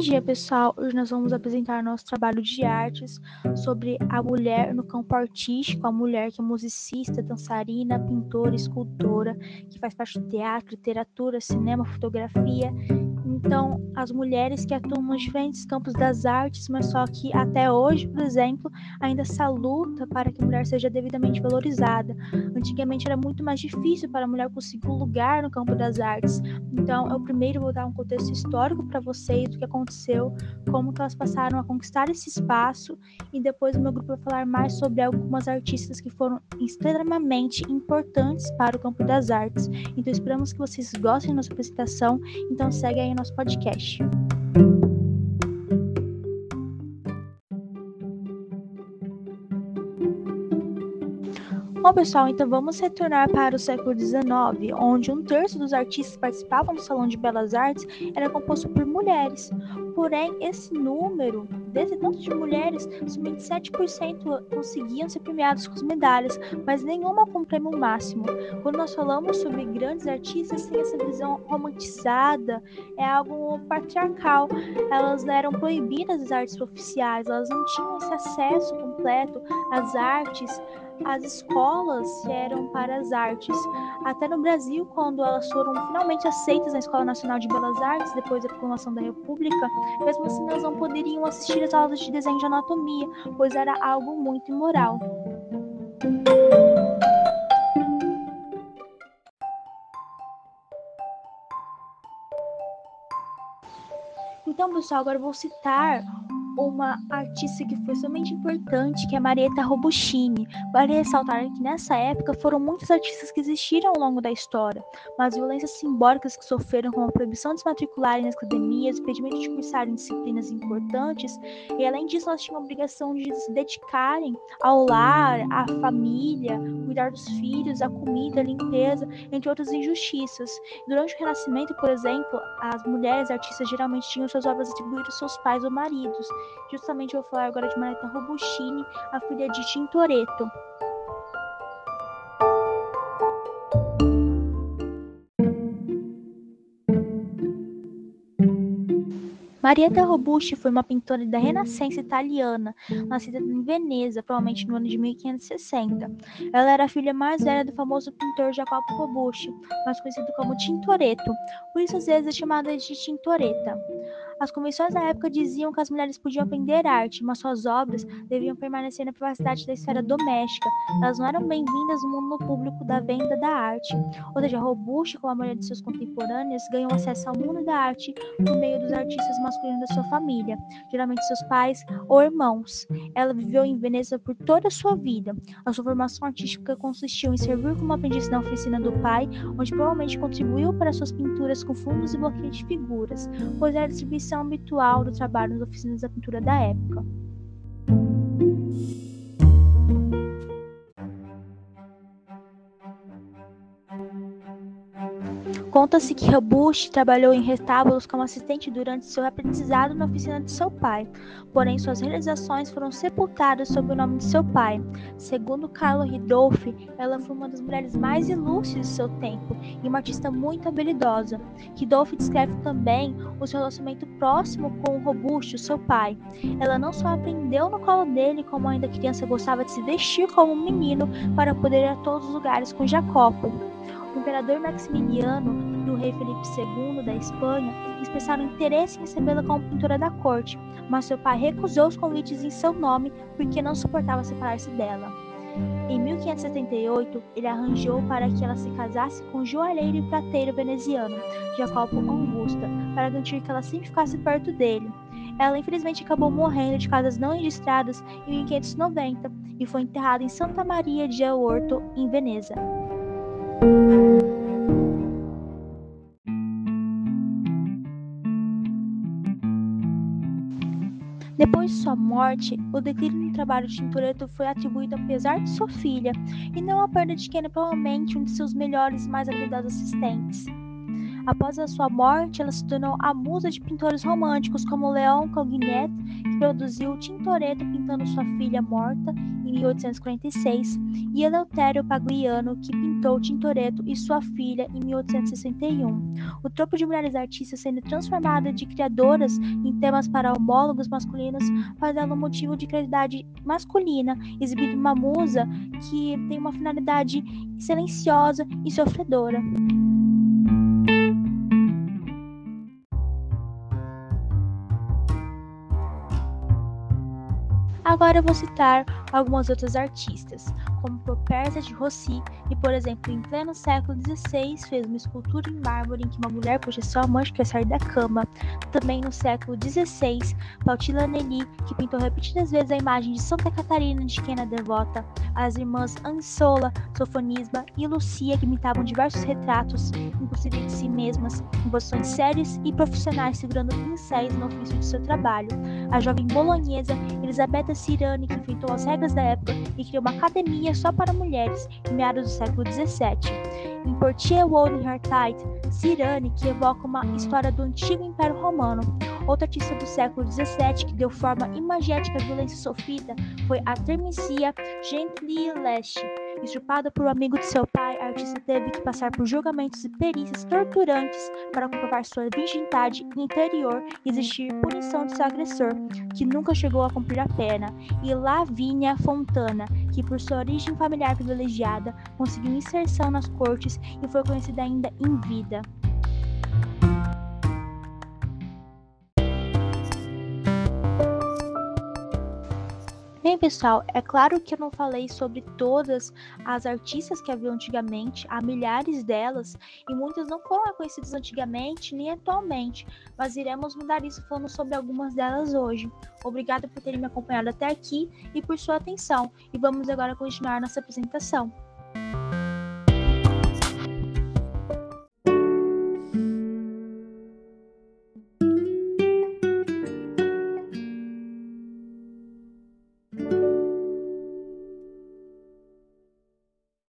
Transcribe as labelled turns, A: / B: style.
A: dia, pessoal! Hoje nós vamos apresentar nosso trabalho de artes sobre a mulher no campo artístico, a mulher que é musicista, dançarina, pintora, escultora, que faz parte do teatro, literatura, cinema, fotografia então, as mulheres que atuam nos diferentes campos das artes, mas só que até hoje, por exemplo, ainda essa luta para que a mulher seja devidamente valorizada. Antigamente era muito mais difícil para a mulher conseguir um lugar no campo das artes. Então, eu primeiro vou dar um contexto histórico para vocês do que aconteceu, como que elas passaram a conquistar esse espaço, e depois o meu grupo vai falar mais sobre algumas artistas que foram extremamente importantes para o campo das artes. Então, esperamos que vocês gostem da nossa apresentação. Então, segue aí nosso podcast. Bom, pessoal, então vamos retornar para o século XIX, onde um terço dos artistas que participavam do Salão de Belas Artes era composto por mulheres. Porém, esse número, desse tanto de mulheres, somente 7% conseguiam ser premiados com as medalhas, mas nenhuma com prêmio máximo. Quando nós falamos sobre grandes artistas, tem essa visão romantizada, é algo patriarcal. Elas eram proibidas das artes oficiais, elas não tinham esse acesso completo às artes as escolas eram para as artes. Até no Brasil, quando elas foram finalmente aceitas na Escola Nacional de Belas Artes, depois da proclamação da República, mesmo assim elas não poderiam assistir às aulas de desenho de anatomia, pois era algo muito imoral. Então, pessoal, agora eu vou citar uma artista que foi somente importante, que é Marieta Robuchini. Vale ressaltar que nessa época foram muitos artistas que existiram ao longo da história, mas violências simbólicas que sofreram como a proibição de se matricularem nas academias, impedimento de cursarem disciplinas importantes, e além disso elas tinham a obrigação de se dedicarem ao lar, à família, cuidar dos filhos, à comida, à limpeza, entre outras injustiças. Durante o Renascimento, por exemplo, as mulheres artistas geralmente tinham suas obras atribuídas aos seus pais ou maridos, Justamente vou falar agora de Marieta Robuchini, a filha de Tintoretto. Marietta Robusti foi uma pintora da Renascença italiana, nascida em Veneza, provavelmente no ano de 1560. Ela era a filha mais velha do famoso pintor Jacopo Robusti, mais conhecido como Tintoretto, por isso às vezes é chamada de Tintoretta. As convenções da época diziam que as mulheres podiam aprender arte, mas suas obras deviam permanecer na privacidade da esfera doméstica. Elas não eram bem-vindas no mundo público da venda da arte. Ou seja, Robusta, como a maioria de seus contemporâneos, ganhou acesso ao mundo da arte por meio dos artistas masculinos da sua família, geralmente seus pais ou irmãos. Ela viveu em Veneza por toda a sua vida. A sua formação artística consistiu em servir como aprendiz na oficina do pai, onde provavelmente contribuiu para suas pinturas com fundos e bloqueios de figuras, pois era a distribuição habitual do trabalho nas oficinas da pintura da época. Conta-se que Robuste trabalhou em retábulos como assistente durante seu aprendizado na oficina de seu pai, porém suas realizações foram sepultadas sob o nome de seu pai. Segundo Carlo Ridolfi, ela foi uma das mulheres mais ilustres de seu tempo e uma artista muito habilidosa. Ridolfi descreve também o seu relacionamento próximo com o Robusto, seu pai. Ela não só aprendeu no colo dele, como ainda criança gostava de se vestir como um menino para poder ir a todos os lugares com Jacopo. O imperador Maximiliano e o rei Felipe II da Espanha expressaram interesse em recebê-la como pintora da corte, mas seu pai recusou os convites em seu nome porque não suportava separar-se dela. Em 1578, ele arranjou para que ela se casasse com o joalheiro e prateiro veneziano, Jacopo Augusta, para garantir que ela sempre ficasse perto dele. Ela infelizmente acabou morrendo de causas não registradas em 1590 e foi enterrada em Santa Maria de Orto, em Veneza. Depois de sua morte, o declínio do trabalho de Tintoretto foi atribuído apesar de sua filha, e não à perda de quem era provavelmente um de seus melhores e mais habilidosos assistentes. Após a sua morte, ela se tornou a musa de pintores românticos como Leon Cognet, que produziu Tintoretto pintando sua filha morta em 1846, e Eleutério Pagliano, que pintou Tintoretto e sua filha em 1861. O tropo de mulheres artistas sendo transformada de criadoras em temas para homólogos masculinos faz dela um motivo de credibilidade masculina, exibindo uma musa que tem uma finalidade silenciosa e sofredora. Agora eu vou citar algumas outras artistas, como Properza de Rossi, que, por exemplo, em pleno século XVI fez uma escultura em mármore em que uma mulher puxa sua amante que sair da cama. Também no século XVI, Pautila Nelly, que pintou repetidas vezes a imagem de Santa Catarina de Quena Devota. As irmãs Ansola, Sofonisba e Lucia, que pintavam diversos retratos, inclusive de si mesmas, em posições sérias e profissionais, segurando pincéis no ofício de seu trabalho. A jovem bolonhesa Elisabetta Cirani, que inventou as regras da época e criou uma academia só para mulheres em meados do século XVII. Em Portia Wodenhartite, Cirani, que evoca uma história do antigo Império Romano. Outra artista do século XVII que deu forma imagética à violência sofrida foi a Termicia Gentileschi. Estrupada por um amigo de seu pai, a artista teve que passar por julgamentos e perícias torturantes para comprovar sua virgindade interior e exigir punição de seu agressor, que nunca chegou a cumprir a pena. E Lavínia Fontana, que por sua origem familiar privilegiada, conseguiu inserção nas cortes e foi conhecida ainda em vida. Bem, pessoal, é claro que eu não falei sobre todas as artistas que haviam antigamente, há milhares delas, e muitas não foram reconhecidas antigamente nem atualmente, mas iremos mudar isso falando sobre algumas delas hoje. Obrigada por terem me acompanhado até aqui e por sua atenção, e vamos agora continuar nossa apresentação.